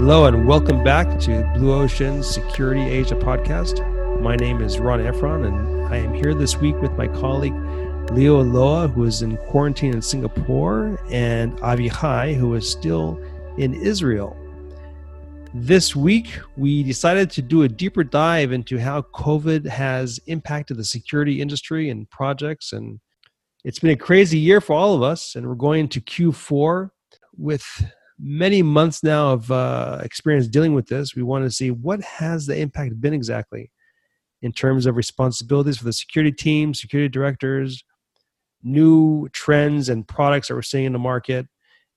Hello and welcome back to Blue Ocean Security Asia podcast. My name is Ron Efron, and I am here this week with my colleague Leo Loa, who is in quarantine in Singapore, and Avichai, who is still in Israel. This week, we decided to do a deeper dive into how COVID has impacted the security industry and projects. And it's been a crazy year for all of us. And we're going into Q4 with many months now of uh, experience dealing with this. We want to see what has the impact been exactly in terms of responsibilities for the security team, security directors, new trends and products that we're seeing in the market.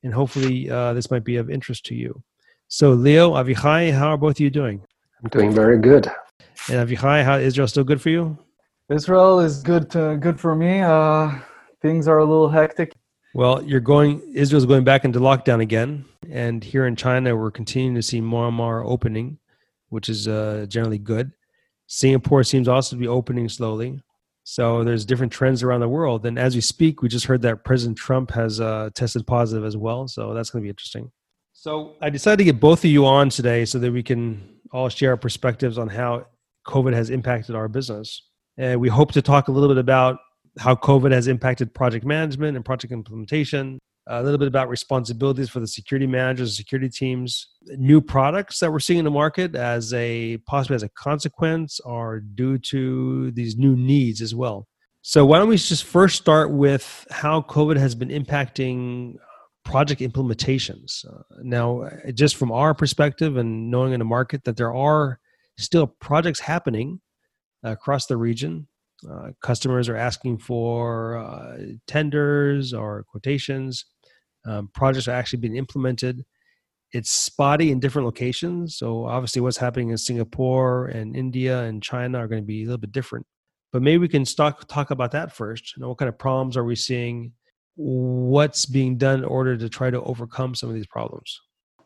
And hopefully, uh, this might be of interest to you. So, Leo, Avichai, how are both of you doing? I'm doing very good. And Avichai, how Israel still good for you? Israel is good. To, good for me. Uh, things are a little hectic. Well, you're going. Israel's going back into lockdown again, and here in China, we're continuing to see more and more opening, which is uh, generally good. Singapore seems also to be opening slowly. So there's different trends around the world. And as we speak, we just heard that President Trump has uh, tested positive as well. So that's going to be interesting. So I decided to get both of you on today so that we can all share our perspectives on how COVID has impacted our business. And we hope to talk a little bit about how COVID has impacted project management and project implementation, a little bit about responsibilities for the security managers security teams, new products that we're seeing in the market as a possibly as a consequence or due to these new needs as well. So why don't we just first start with how COVID has been impacting project implementations? Uh, now, just from our perspective and knowing in the market that there are still projects happening across the region uh, customers are asking for uh, tenders or quotations. Um, projects are actually being implemented. It's spotty in different locations. So, obviously, what's happening in Singapore and India and China are going to be a little bit different. But maybe we can start, talk about that first. You know, what kind of problems are we seeing? What's being done in order to try to overcome some of these problems?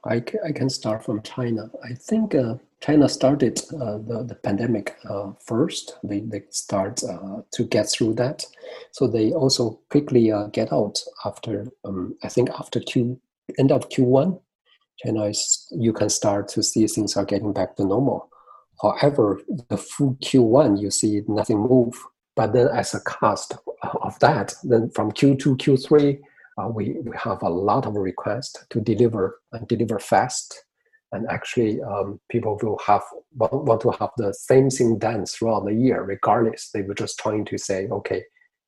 I can, I can start from China. I think uh, China started uh, the, the pandemic uh, first. They, they start uh, to get through that. So they also quickly uh, get out after, um, I think after Q, end of Q1, China is, you can start to see things are getting back to normal. However, the full Q1, you see nothing move. But then as a cost of that, then from Q2, Q3, uh, we, we have a lot of requests to deliver and deliver fast. And actually um, people will have want, to have the same thing done throughout the year regardless. They were just trying to say okay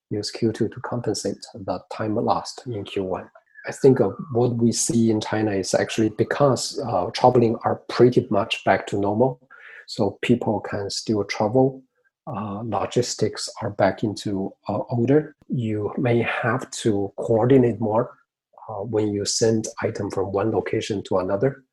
use q2 to compensate the time lost in q1 i think uh, what we see in china is actually because uh, traveling are pretty much back to normal so people can still travel uh, logistics are back into uh, order you may have to coordinate more uh, when you send item from one location to another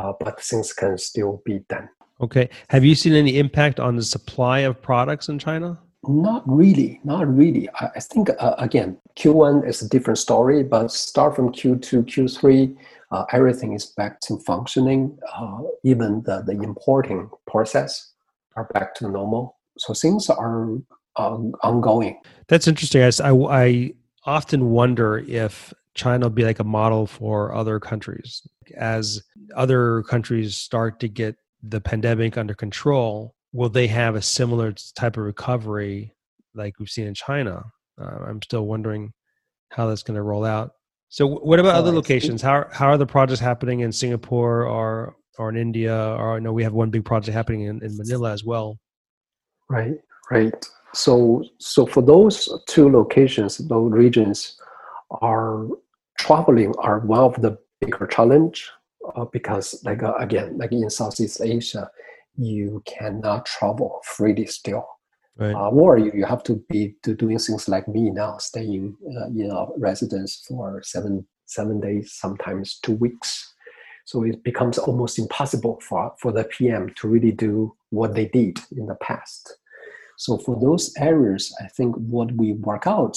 uh, but things can still be done. Okay. Have you seen any impact on the supply of products in China? Not really, not really. I, I think uh, again, Q1 is a different story, but start from Q2, Q3, uh, everything is back to functioning. Uh, even the, the importing process are back to normal. So things are um, ongoing. That's interesting. I, I often wonder if China will be like a model for other countries. As other countries start to get the pandemic under control, will they have a similar type of recovery like we've seen in China? Uh, I'm still wondering how that's going to roll out. So, what about other locations? How how are the projects happening in Singapore or or in India? Or I know we have one big project happening in, in Manila as well. Right, right. So, so for those two locations, those regions, are traveling are one of the bigger challenge uh, because like uh, again like in southeast asia you cannot travel freely still right. uh, or you, you have to be to doing things like me now staying uh, in a residence for seven seven days sometimes two weeks so it becomes almost impossible for, for the pm to really do what they did in the past so for those areas i think what we work out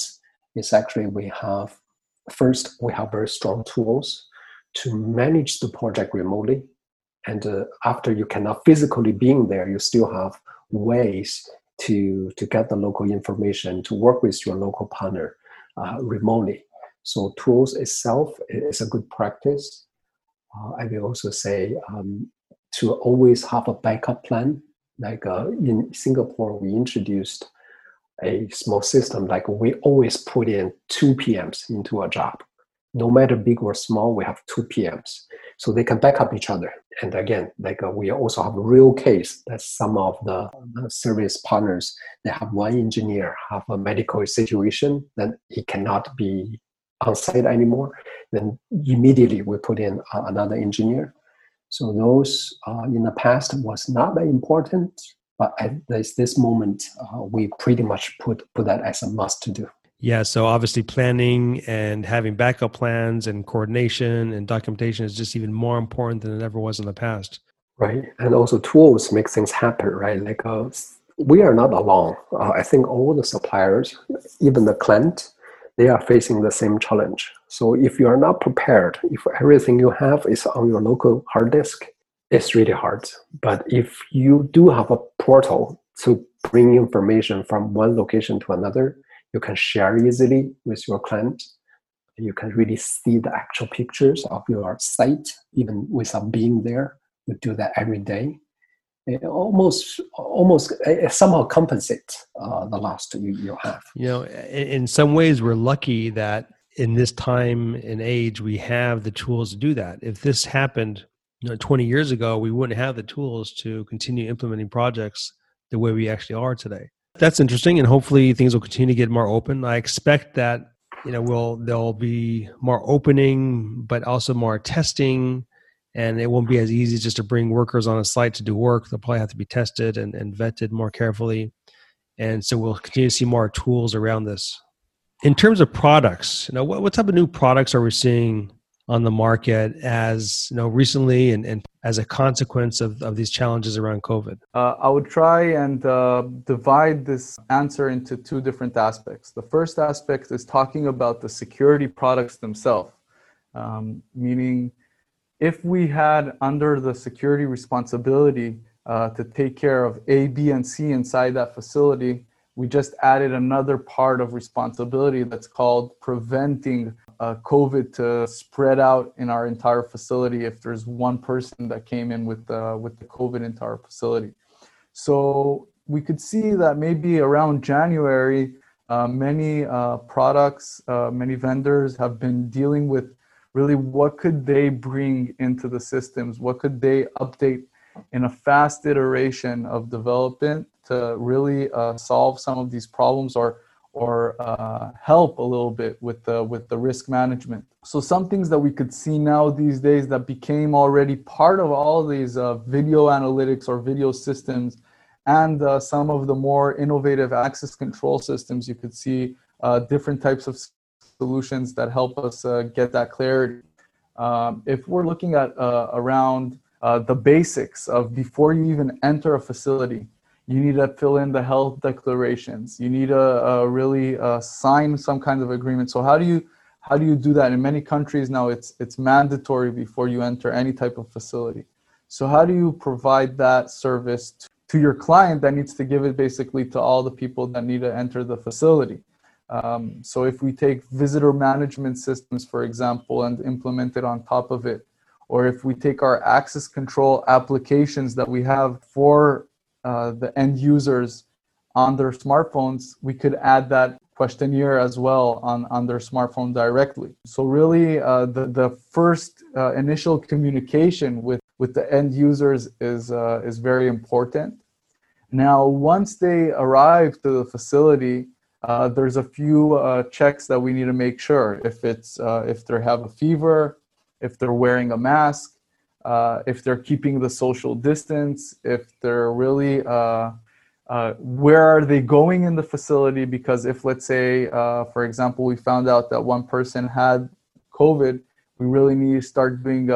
is actually we have first, we have very strong tools to manage the project remotely. And uh, after you cannot physically being there, you still have ways to, to get the local information, to work with your local partner uh, remotely. So tools itself is a good practice. Uh, I will also say um, to always have a backup plan. Like uh, in Singapore, we introduced a small system. Like we always put in two PMs into a job. No matter big or small, we have two PMs. So they can back up each other. And again, like uh, we also have a real case that some of the service partners, they have one engineer have a medical situation, then he cannot be on site anymore. Then immediately we put in uh, another engineer so those uh, in the past was not that important, but at this, this moment, uh, we pretty much put, put that as a must to do. Yeah, so obviously planning and having backup plans and coordination and documentation is just even more important than it ever was in the past. Right, and also tools make things happen, right? Like uh, we are not alone. Uh, I think all the suppliers, even the client, they are facing the same challenge. So if you are not prepared, if everything you have is on your local hard disk, it's really hard. But if you do have a portal to bring information from one location to another, you can share easily with your client. You can really see the actual pictures of your site, even without being there. You do that every day It almost almost somehow compensates uh, the loss you, you have. You know, in some ways, we're lucky that in this time and age we have the tools to do that. If this happened you know, 20 years ago, we wouldn't have the tools to continue implementing projects the way we actually are today. That's interesting, and hopefully things will continue to get more open. I expect that you know will there'll be more opening, but also more testing and it won't be as easy just to bring workers on a site to do work. They'll probably have to be tested and, and vetted more carefully. And so we'll continue to see more tools around this. In terms of products, you know, what, what type of new products are we seeing on the market as you know recently and, and as a consequence of, of these challenges around COVID? Uh, I would try and uh, divide this answer into two different aspects. The first aspect is talking about the security products themselves, um, meaning if we had under the security responsibility uh, to take care of A, B, and C inside that facility, we just added another part of responsibility that's called preventing uh, COVID to spread out in our entire facility if there's one person that came in with, uh, with the COVID into our facility. So we could see that maybe around January, uh, many uh, products, uh, many vendors have been dealing with really what could they bring into the systems what could they update in a fast iteration of development to really uh, solve some of these problems or or uh, help a little bit with the with the risk management so some things that we could see now these days that became already part of all of these uh, video analytics or video systems and uh, some of the more innovative access control systems you could see uh, different types of solutions that help us uh, get that clarity. Um, if we're looking at uh, around the basics of before you even enter a facility, you need to fill in the health declarations. You need to really uh, sign some kind of agreement. So how do you how do you do that? In many countries now, it's it's mandatory before you enter any type of facility. So how do you provide that service to your client that needs to give it basically to all the people that need to enter the facility? Um, so if we take visitor management systems, for example, and implement it on top of it, or if we take our access control applications that we have for uh, the end users on their smartphones, we could add that questionnaire as well on, on their smartphone directly. So really, uh, the, the first uh, initial communication with, with the end users is, uh, is very important. Now, once they arrive to the facility, uh, there's a few checks that we need to make sure if it's if they have a fever, if they're wearing a mask, uh, if they're keeping the social distance, if they're really uh, uh, where are they going in the facility? Because if let's say, for example, we found out that one person had COVID, we really need to start doing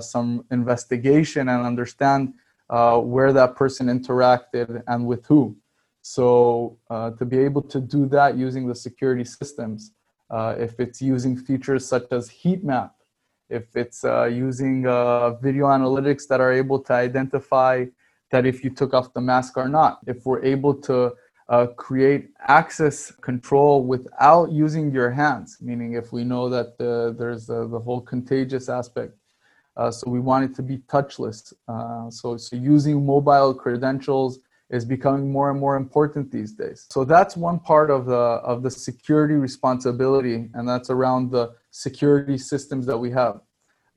some investigation and understand where that person interacted and with who. So uh, to be able to do that using the security systems, uh, if it's using features such as heat map, if it's uh, using uh, video analytics that are able to identify that if you took off the mask or not, if we're able to uh, create access control without using your hands, meaning if we know that the, there's the whole contagious aspect, Uh, so we want it to be touchless. Uh, so, so using mobile credentials is becoming more and more important these days. So that's one part of the of the security responsibility, and that's around the security systems that we have.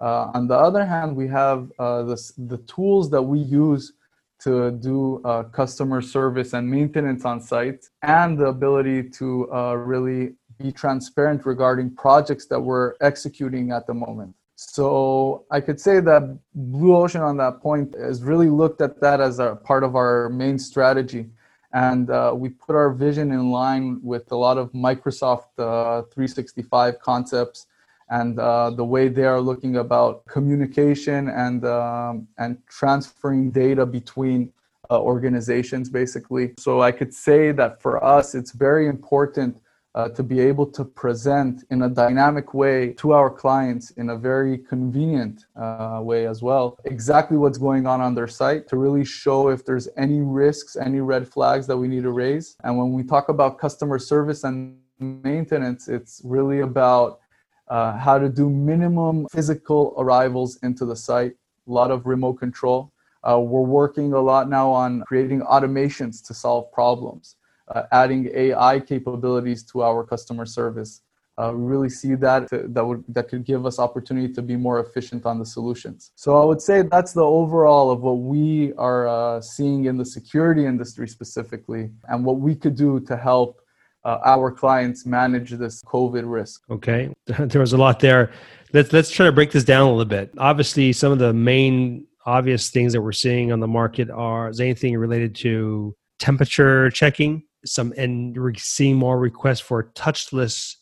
Uh, on the other hand, we have uh, the, the tools that we use to do uh, customer service and maintenance on site, and the ability to uh, really be transparent regarding projects that we're executing at the moment. So I could say that Blue Ocean on that point has really looked at that as a part of our main strategy. And uh, we put our vision in line with a lot of Microsoft uh, 365 concepts and uh, the way they are looking about communication and, um, and transferring data between uh, organizations, basically. So I could say that for us, it's very important uh, to be able to present in a dynamic way to our clients in a very convenient uh, way as well exactly what's going on on their site to really show if there's any risks any red flags that we need to raise. And when we talk about customer service and maintenance it's really about uh, how to do minimum physical arrivals into the site a lot of remote control. Uh, we're working a lot now on creating automations to solve problems uh, adding AI capabilities to our customer service. Uh, we really see that to, that would that could give us opportunity to be more efficient on the solutions. So I would say that's the overall of what we are uh, seeing in the security industry specifically, and what we could do to help uh, our clients manage this COVID risk. Okay, there was a lot there. Let's let's try to break this down a little bit. Obviously, some of the main obvious things that we're seeing on the market are is anything related to temperature checking some and we're seeing more requests for touchless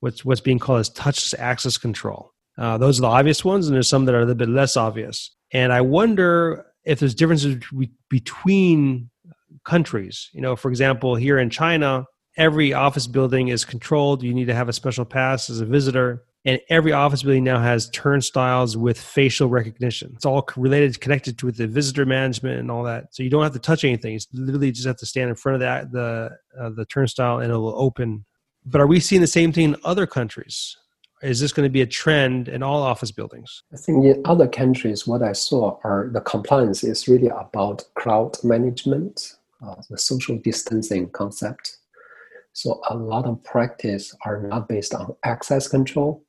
what's what's being called as touchless access control. Uh, those are the obvious ones and there's some that are a little bit less obvious. And i wonder if there's differences between countries. You know for example here in china every office building is controlled. You need to have a special pass as a visitor and every office building now has turnstiles with facial recognition. It's all related, connected to with the visitor management and all that. So you don't have to touch anything. You literally just have to stand in front of that the uh, the turnstile and it will open. But are we seeing the same thing in other countries? Is this going to be a trend in all office buildings? I think in other countries, what I saw are the compliance is really about crowd management, uh, the social distancing concept. So a lot of practice are not based on access control,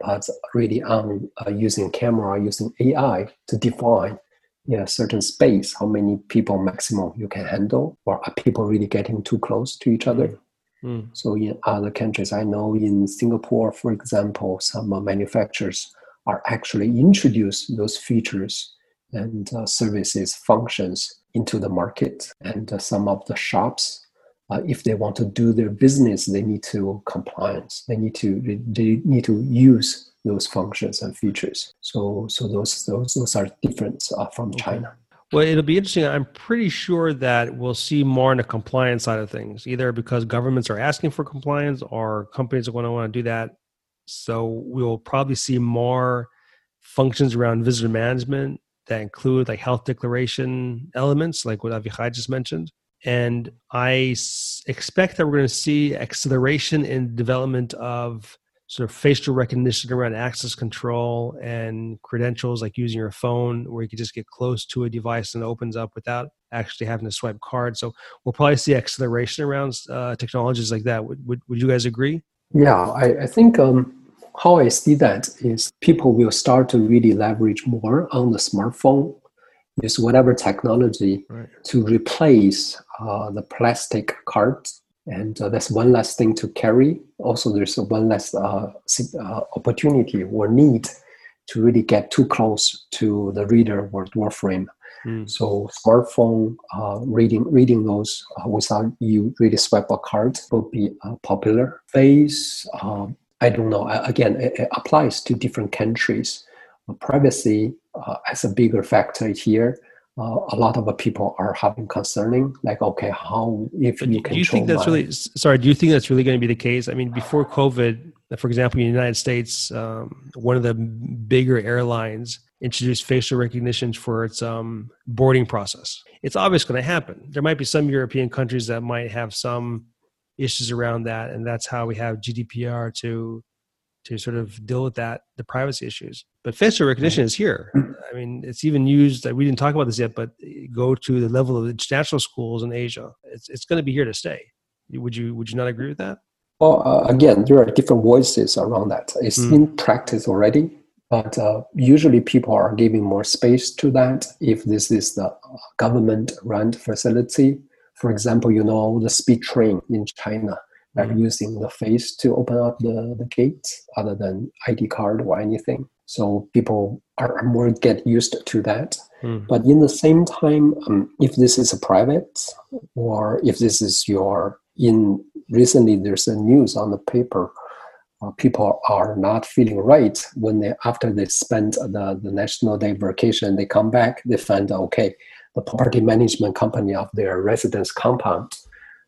but really on uh, using camera, using AI to define in a certain space how many people maximum you can handle, or are people really getting too close to each other? Mm. So in other countries, I know in Singapore, for example, some uh, manufacturers are actually introduce those features and uh, services functions into the market, and uh, some of the shops uh, if they want to do their business, they need to compliance. They need to they need to use those functions and features. So so those those those are different uh, from China. Well, it'll be interesting. I'm pretty sure that we'll see more on the compliance side of things, either because governments are asking for compliance or companies are going to want to do that. So we'll probably see more functions around visitor management that include like health declaration elements, like what Avichai just mentioned and I s- expect that we're going to see acceleration in development of sort of facial recognition around access control and credentials, like using your phone, where you can just get close to a device and it opens up without actually having to swipe card. So we'll probably see acceleration around uh, technologies like that. Would, would, would you guys agree? Yeah, I, I think um, how I see that is people will start to really leverage more on the smartphone use whatever technology right. to replace uh, the plastic cards. And uh, that's one less thing to carry. Also there's one less uh, uh, opportunity or need to really get too close to the reader or frame mm. so smartphone uh, reading reading those uh, without you really swipe a card will be popular. Face um, i don't know. Again it, it applies to different countries privacy uh, as a bigger factor here. Uh, a lot of people are having concerning, like, okay, how if you can. do you think that's my... really sorry? Do you think that's really going to be the case? I mean, before COVID, for example, in the United States, um, one of the bigger airlines introduced facial recognition for its um, boarding process. It's obviously going to happen. There might be some European countries that might have some issues around that, and that's how we have GDPR to to sort of deal with that the privacy issues But facial recognition is here. I mean, it's even used. We didn't talk about this yet, but go to the level of international schools in Asia. It's it's going to be here to stay. Would you Would you not agree with that? Well, uh, again, there are different voices around that. It's mm. in practice already, but uh, usually people are giving more space to that if this is the government-run facility. For example, you know the speed train in China are mm. using the face to open up the, the gates other than ID card or anything. So people are more get used to that. Mm. But in the same time, um, if this is a private or if this is your in recently there's a news on the paper uh, people are not feeling right when they after they spend the, the national day vacation they come back they find okay the property management company of their residence compound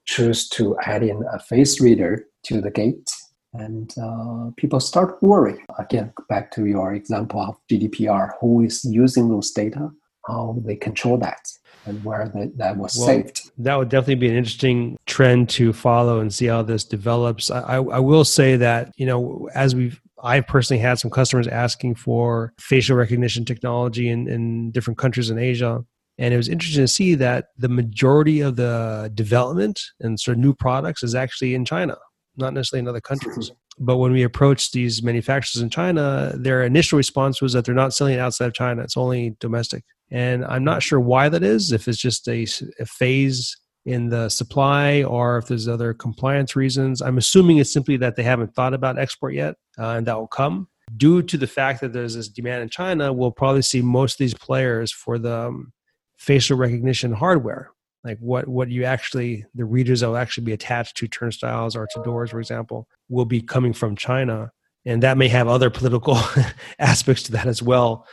choose to add in a face reader to the gate and uh, people start worrying. Again, back to your example of GDPR, who is using those data, how they control that, and where the, that was well, saved. That would definitely be an interesting trend to follow and see how this develops. I, I, I will say that you know as we've I've personally had some customers asking for facial recognition technology in, in different countries in Asia. And it was interesting to see that the majority of the development and sort of new products is actually in China not necessarily in other countries. But when we approached these manufacturers in China, their initial response was that they're not selling outside of China; it's only domestic. And I'm not sure why that is. If it's just a, a phase in the supply, or if there's other compliance reasons. I'm assuming it's simply that they haven't thought about export yet, uh, and that will come. Due to the fact that there's this demand in China, we'll probably see most of these players for the um, facial recognition hardware. Like what what you actually the readers that will actually be attached to turnstiles or to doors for example will be coming from china. And that may have other political aspects to that as well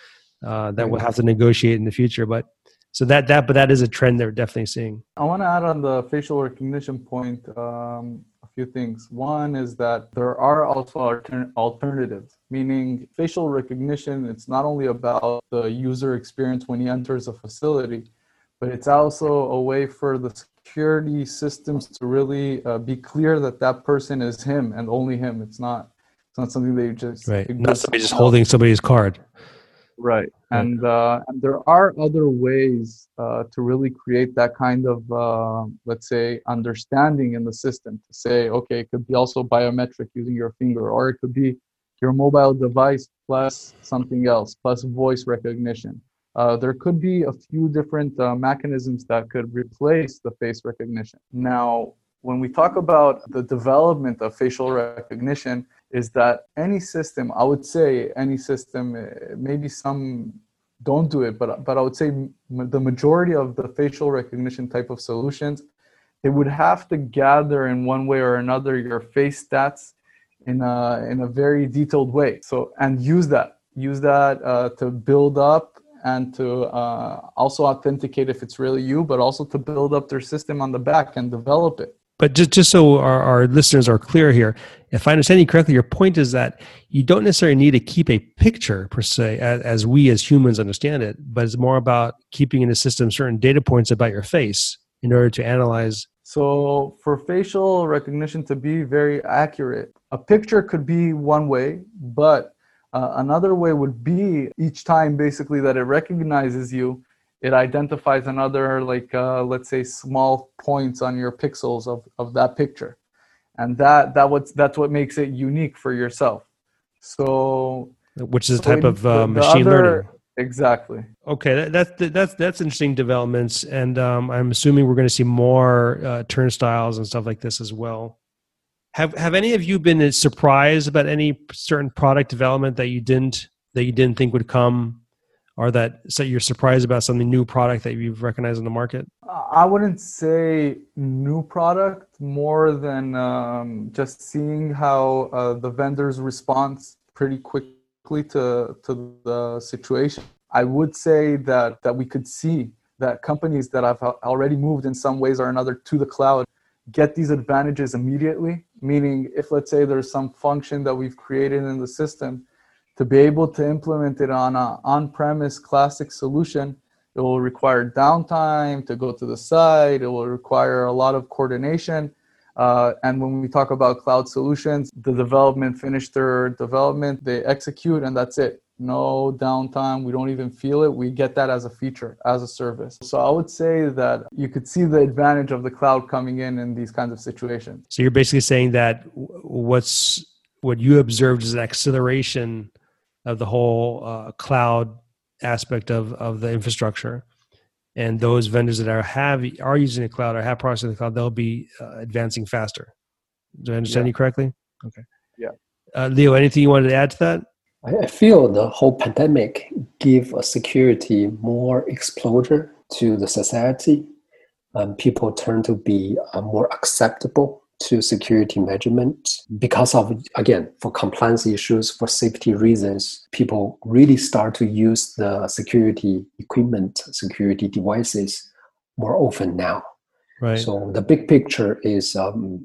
uh, that we'll have to negotiate in the future. But so that that but that is a trend they're definitely seeing. I want to add on the facial recognition point um, few things one is that there are also alternatives meaning facial recognition it's not only about the user experience when he enters a facility but it's also a way for the security systems to really uh, be clear that that person is him and only him. It's not it's not something they just right. Not somebody just holding somebody's card. Right, and, uh, and there are other ways uh, to really create that kind of uh, let's say understanding in the system. To say, okay, it could be also biometric using your finger, or it could be your mobile device plus something else, plus voice recognition uh, there could be a few different uh, mechanisms that could replace the face recognition. Now, when we talk about the development of facial recognition, is that any system, I would say any system, uh, maybe some don't do it, but, but I would say the majority of the facial recognition type of solutions, they would have to gather in one way or another your face stats in a, in a very detailed way. So, and use that, use that uh, to build up and to uh, also authenticate if it's really you, but also to build up their system on the back and develop it. But just, just so our, our listeners are clear here, if I understand you correctly, your point is that you don't necessarily need to keep a picture per se, as, as we as humans understand it, but it's more about keeping in the system certain data points about your face in order to analyze. So, for facial recognition to be very accurate, a picture could be one way, but uh, another way would be each time basically that it recognizes you, it identifies another like uh, let's say small points on your pixels of, of that picture, and that that what's that's what makes it unique for yourself. So, which is a type of uh, machine other, learning. Exactly. Okay, that, that, that's that's interesting developments, and um, I'm assuming we're going to see more uh, turnstiles and stuff like this as well. Have have any of you been surprised about any certain product development that you didn't that you didn't think would come, or that so you're surprised about something new product that you've recognized in the market? I wouldn't say new product more than um, just seeing how uh, the vendors respond pretty quickly to to the situation. I would say that that we could see that companies that have already moved in some ways or another to the cloud get these advantages immediately meaning if let's say there's some function that we've created in the system to be able to implement it on an on-premise classic solution it will require downtime to go to the site it will require a lot of coordination uh, and when we talk about cloud solutions the development finish their development they execute and that's it no downtime. We don't even feel it. We get that as a feature, as a service. So I would say that you could see the advantage of the cloud coming in in these kinds of situations. So you're basically saying that what's what you observed is an acceleration of the whole uh, cloud aspect of of the infrastructure, and those vendors that are have are using the cloud or have products in the cloud, they'll be uh, advancing faster. Do I understand yeah. you correctly? Okay. Yeah. Uh, Leo, anything you wanted to add to that? I feel the whole pandemic give a security more exposure to the society. Um, people turn to be uh, more acceptable to security measurement because of again for compliance issues for safety reasons people really start to use the security equipment security devices more often now. Right. So the big picture is um,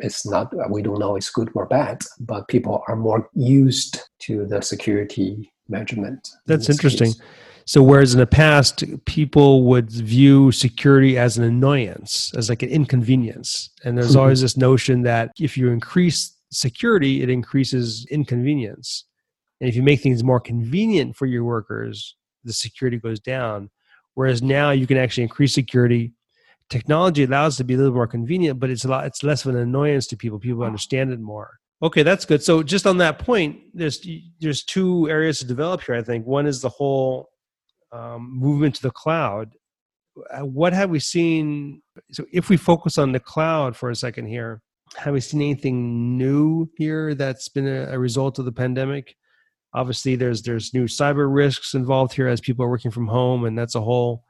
it's not we don't know it's good or bad but people are more used to the security measurement that's in interesting. case. So whereas in the past people would view security as an annoyance as like an inconvenience and there's mm-hmm. always this notion that if you increase security it increases inconvenience and if you make things more convenient for your workers the security goes down whereas now you can actually increase security technology allows it to be a little more convenient, but it's a lot it's less of an annoyance to people. People understand it more. Okay, that's good. So just on that point, there's there's two areas to develop here. I think one is the whole um, movement to the cloud. Uh, what have we seen? So if we focus on the cloud for a second here, have we seen anything new here that's been a, a result of the pandemic? Obviously, there's there's new cyber risks involved here as people are working from home, and that's a whole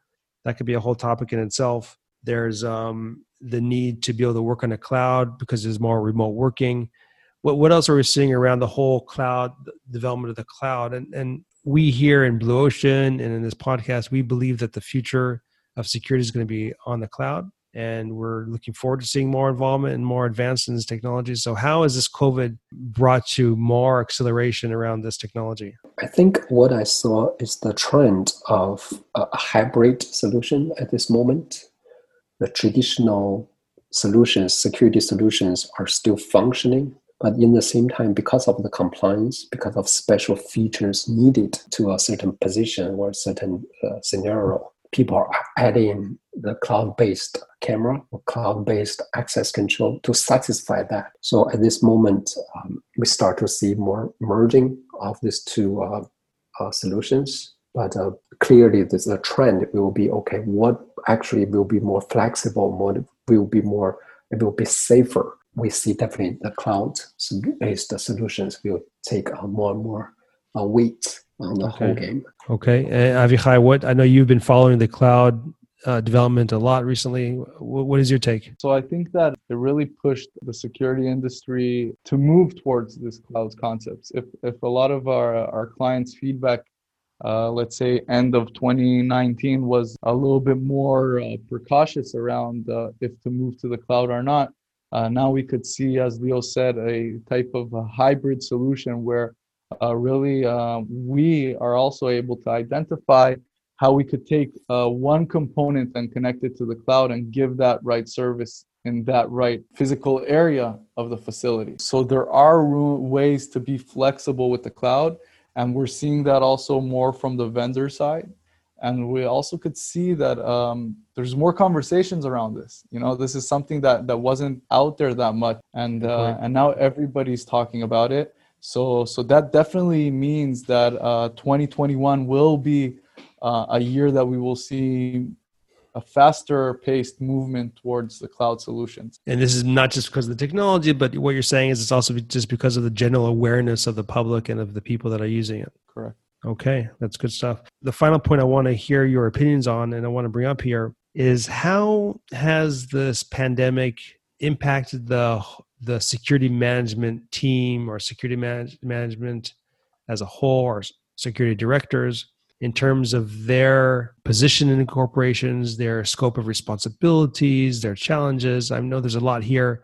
that could be a whole topic in itself. There's um, the need to be able to work on the cloud because there's more remote working. What what else are we seeing around the whole cloud development of the cloud? And and we here in Blue Ocean and in this podcast, we believe that the future of security is going to be on the cloud, and we're looking forward to seeing more involvement and more advanced in this technology. So, how has this COVID brought to more acceleration around this technology? I think what I saw is the trend of a hybrid solution at this moment the traditional solutions, security solutions, are still functioning. But in the same time, because of the compliance, because of special features needed to a certain position or certain uh, scenario, people are adding the cloud-based camera or cloud-based access control to satisfy that. So at this moment, um, we start to see more merging of these two uh, uh, solutions. But uh, clearly, there's a trend. Will be okay. What actually will be more flexible, will be more, it will be safer. We see definitely the cloud-based solutions will take more and more uh, weight on the okay. whole game. Okay, and Avichai, what I know you've been following the cloud uh, development a lot recently. What, what is your take? So I think that it really pushed the security industry to move towards this cloud concepts. If if a lot of our our clients' feedback uh, let's say end of 2019 was a little bit more uh, precautious around uh, if to move to the cloud or not. Uh, now we could see, as Leo said, a type of a hybrid solution where uh, really uh, we are also able to identify how we could take one component and connect it to the cloud and give that right service in that right physical area of the facility. So there are ways to be flexible with the cloud and we're seeing that also more from the vendor side and we also could see that um, there's more conversations around this you know this is something that that wasn't out there that much and uh, and now everybody's talking about it so so that definitely means that uh, 2021 will be uh, a year that we will see a faster paced movement towards the cloud solutions. And this is not just because of the technology, but what you're saying is it's also just because of the general awareness of the public and of the people that are using it. Correct. Okay, that's good stuff. The final point I want to hear your opinions on and I want to bring up here is how has this pandemic impacted the the security management team or security manage, management as a whole or security directors in terms of their position in corporations, their scope of responsibilities, their challenges. I know there's a lot here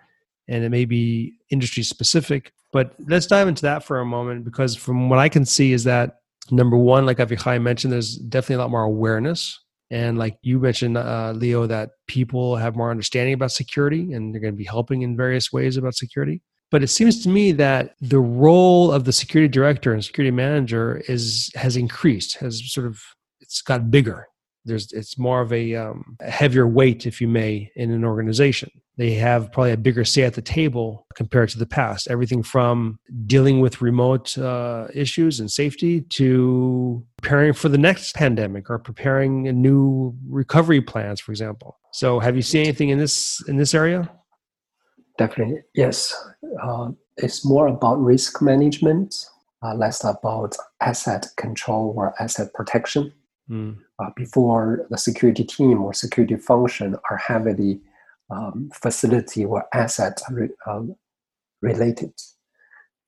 and it may be industry specific, but let's dive into that for a moment because from what I can see is that number one, like Avichai mentioned, there's definitely a lot more awareness. And like you mentioned, uh, Leo, that people have more understanding about security and they're going to be helping in various ways about security. But it seems to me that the role of the security director and security manager is has increased, has sort of it's got bigger. There's it's more of a, um, a heavier weight, if you may, in an organization. They have probably a bigger say at the table compared to the past. Everything from dealing with remote uh, issues and safety to preparing for the next pandemic or preparing a new recovery plans, for example. So, have you seen anything in this in this area? Definitely, yes. Uh, it's more about risk management, uh, less about asset control or asset protection. Mm. Uh, before the security team or security function are heavily um, facility or asset re, um, related.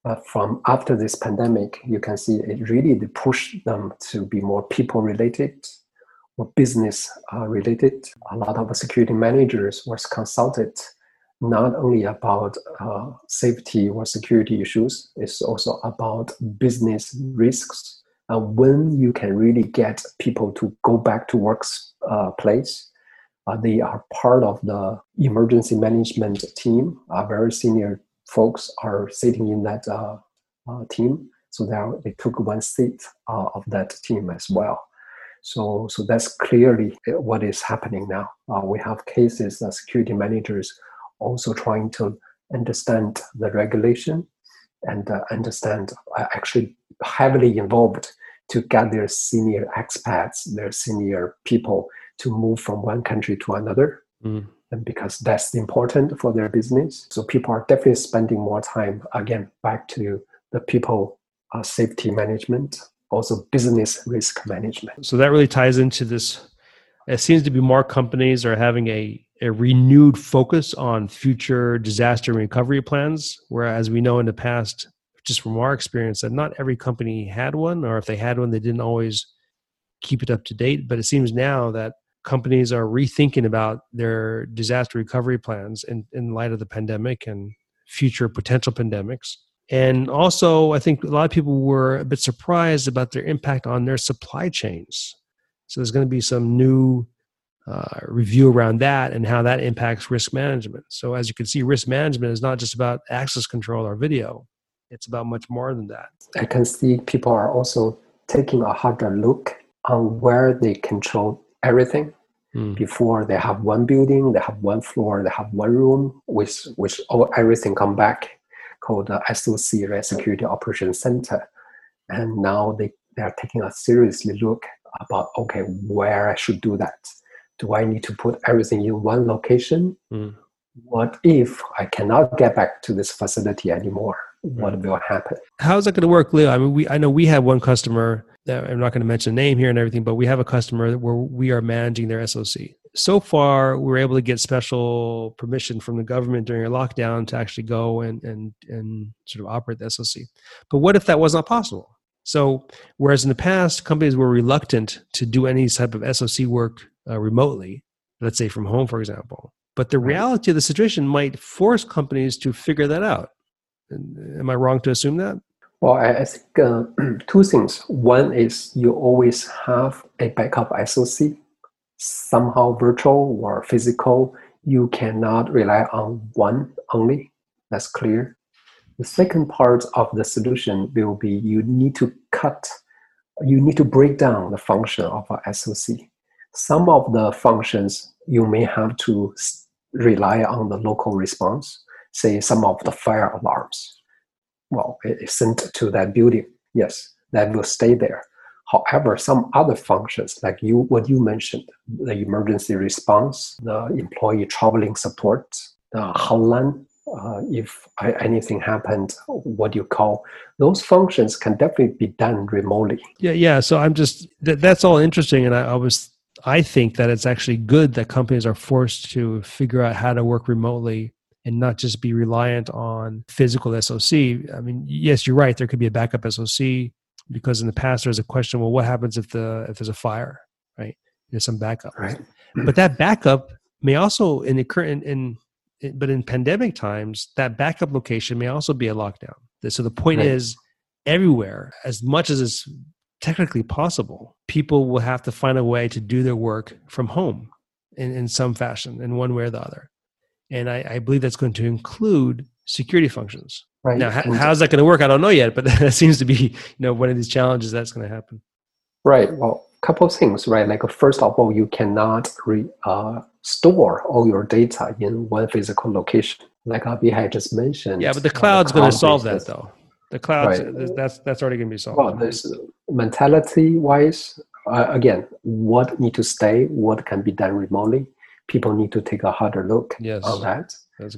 But from after this pandemic, you can see it really pushed them to be more people related or business uh, related. A lot of security managers was consulted not only about uh, safety or security issues, it's also about business risks and when you can really get people to go back to workplace. Uh, uh, they are part of the emergency management team. Uh, very senior folks are sitting in that uh, uh, team, so they, they took one seat uh, of that team as well. So, so that's clearly what is happening now. we have cases that security managers also trying to understand the regulation and uh, understand uh, actually heavily involved to get their senior expats, their senior people to move from one country to another. Mm. And because that's important for their business. So people are definitely spending more time, again, back to the people uh, safety management, also business risk management. So that really ties into this. It seems to be more companies are having a a renewed focus on future disaster recovery plans. Whereas we know in the past, just from our experience, that not every company had one, or if they had one, they didn't always keep it up to date. But it seems now that companies are rethinking about their disaster recovery plans in, in light of the pandemic and future potential pandemics. And also, I think a lot of people were a bit surprised about their impact on their supply chains. So there's going to be some new uh, review around that and how that impacts risk management. So, as you can see, risk management is not just about access control or video, it's about much more than that. I can see people are also taking a harder look on where they control everything. Mm. Before they have one building, they have one floor, they have one room, which which all everything come back called the SOC, right, Security Operations Center, and now they they are taking a seriously look about okay where I should do that do I need to put everything in one location? Mm. What if I cannot get back to this facility anymore? What will happen? How's that going to work, Leo? I mean, we I know we have one customer that I'm not going to mention a name here and everything, but we have a customer where we are managing their SOC. So far, we are able to get special permission from the government during a lockdown to actually go and and and sort of operate the SOC. But what if that was not possible? So, whereas in the past, companies were reluctant to do any type of SOC work uh, remotely, let's say from home, for example. But the reality of the situation might force companies to figure that out. Am I wrong to assume that? Well, I think uh, two things. One is you always have a backup SOC, somehow virtual or physical. You cannot rely on one only. That's clear. The second part of the solution will be you need to cut, you need to break down the function of a SOC some of the functions you may have to rely on the local response, say some of the fire alarms. Well, it is sent to that building. Yes, that will stay there. However, some other functions, like you what you mentioned, the emergency response, the employee traveling support, the hotline, uh, if anything happened, what you call those functions can definitely be done remotely. Yeah, yeah. So I'm just that, that's all interesting, and I, I was I think that it's actually good that companies are forced to figure out how to work remotely and not just be reliant on physical SOC. I mean, yes, you're right. There could be a backup SOC because in the past there's a question. Well, what happens if the if there's a fire? Right? There's some backup. Right. But that backup may also in the current in, in but in pandemic times that backup location may also be a lockdown. So the point right. is everywhere as much as it's technically possible, people will have to find a way to do their work from home in, in some fashion, in one way or the other. And I, I believe that's going to include security functions. Right. Now, h- And- how's that going to work? I don't know yet, but that seems to be you know one of these challenges that's going to happen. Right. Well, a couple of things, right? Like first of all, you cannot re, uh, store all your data in one physical location, like Avichai just mentioned. Yeah, but the uh, cloud's going to solve that though. The cloud's Right. that's that's already going to be solved. Well, this mentality wise, uh, again, what need to stay, what can be done remotely. People need to take a harder look Yes. on that.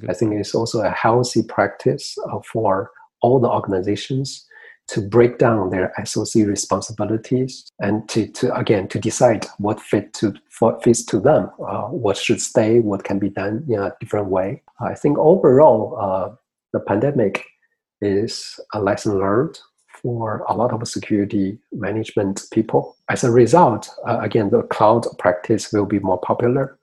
I think it's also a healthy practice uh, for all the organizations to break down their SOC responsibilities and to, to again to decide what fit to what fits to them, uh, what should stay, what can be done in a different way. I think overall, uh, the pandemic is a lesson learned for a lot of security management people. As a result, uh, again, the cloud practice will be more popular,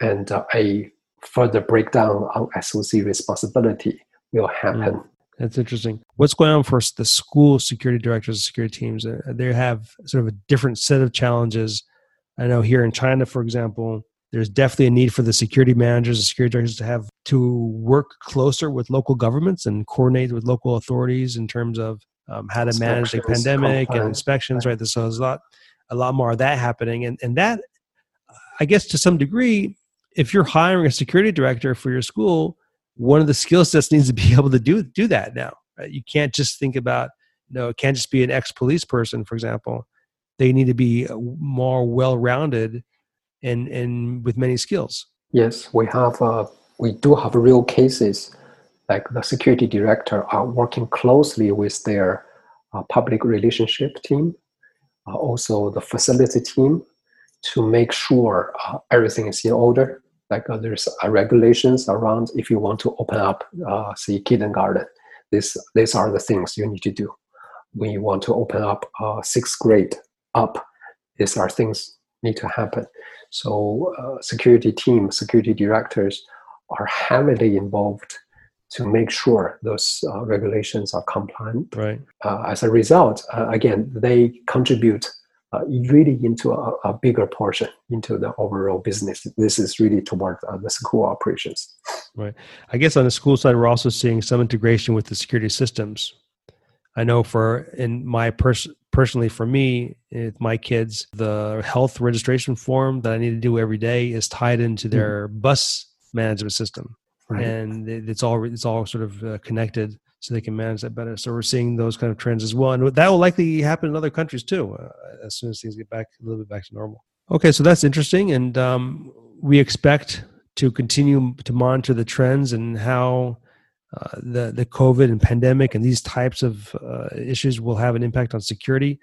and uh, a further breakdown on SOC responsibility will happen. That's interesting. What's going on for the school security directors and security teams? Uh, They have sort of a different set of challenges. I know here in China, for example, there's definitely a need for the security managers and security directors to have to work closer with local governments and coordinate with local authorities in terms of um, how to manage the pandemic and inspections. Right. So there's a lot, a lot more of that happening, and and that, I guess, to some degree, if you're hiring a security director for your school, one of the skill sets needs to be able to do do that now. Right? You can't just think about you know, it can't just be an ex police person, for example. They need to be more well rounded and and with many skills. Yes, we have. Uh, we do have real cases, like the security director are working closely with their uh, public relationship team, uh, also the facility team, to make sure uh, everything is in order. Like uh, there's uh, regulations around if you want to open up, uh, say, kindergarten. This these are the things you need to do. When you want to open up uh, sixth grade up, these are things need to happen. So uh, security team, security directors are heavily involved to make sure those uh, regulations are compliant. Right. Uh, as a result, uh, again, they contribute uh, really into a, a bigger portion into the overall business. This is really toward uh, the school operations. Right. I guess on the school side, we're also seeing some integration with the security systems. I know for in my pers- personally for me, with my kids, the health registration form that I need to do every day is tied into their bus management system. Right. and it- it's all it's all sort of uh, connected so they can manage that better. So we're seeing those kind of trends as well and that will likely happen in other countries too uh, as soon as things get back a little bit back to normal. Okay so that's interesting and um, we expect to continue to monitor the trends and how uh, the the covid and pandemic and these types of uh, issues will have an impact on security.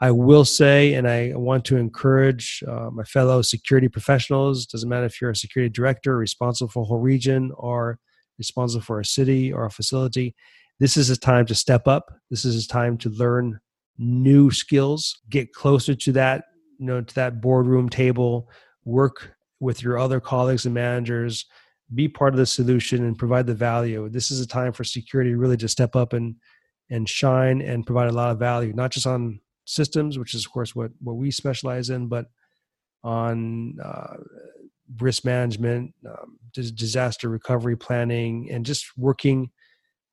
I will say, and I want to encourage uh, my fellow security professionals, doesn't matter if you're a security director responsible for a whole region or responsible for a city or a facility, this is a time to step up. This is a time to learn new skills, get closer to that, you know, to that boardroom table, work with your other colleagues and managers, be part of the solution and provide the value. This is a time for security really to step up and and shine and provide a lot of value, not just on systems, which is of course what what we specialize in, but on uh, risk management, um, disaster recovery planning, and just working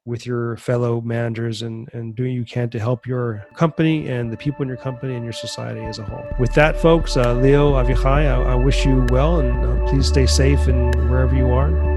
with your fellow managers and, and doing you can to help your company and the people in your company and your society as a whole. With that, folks, uh, Leo Avichai, I, I wish you well and uh, please stay safe and wherever you are.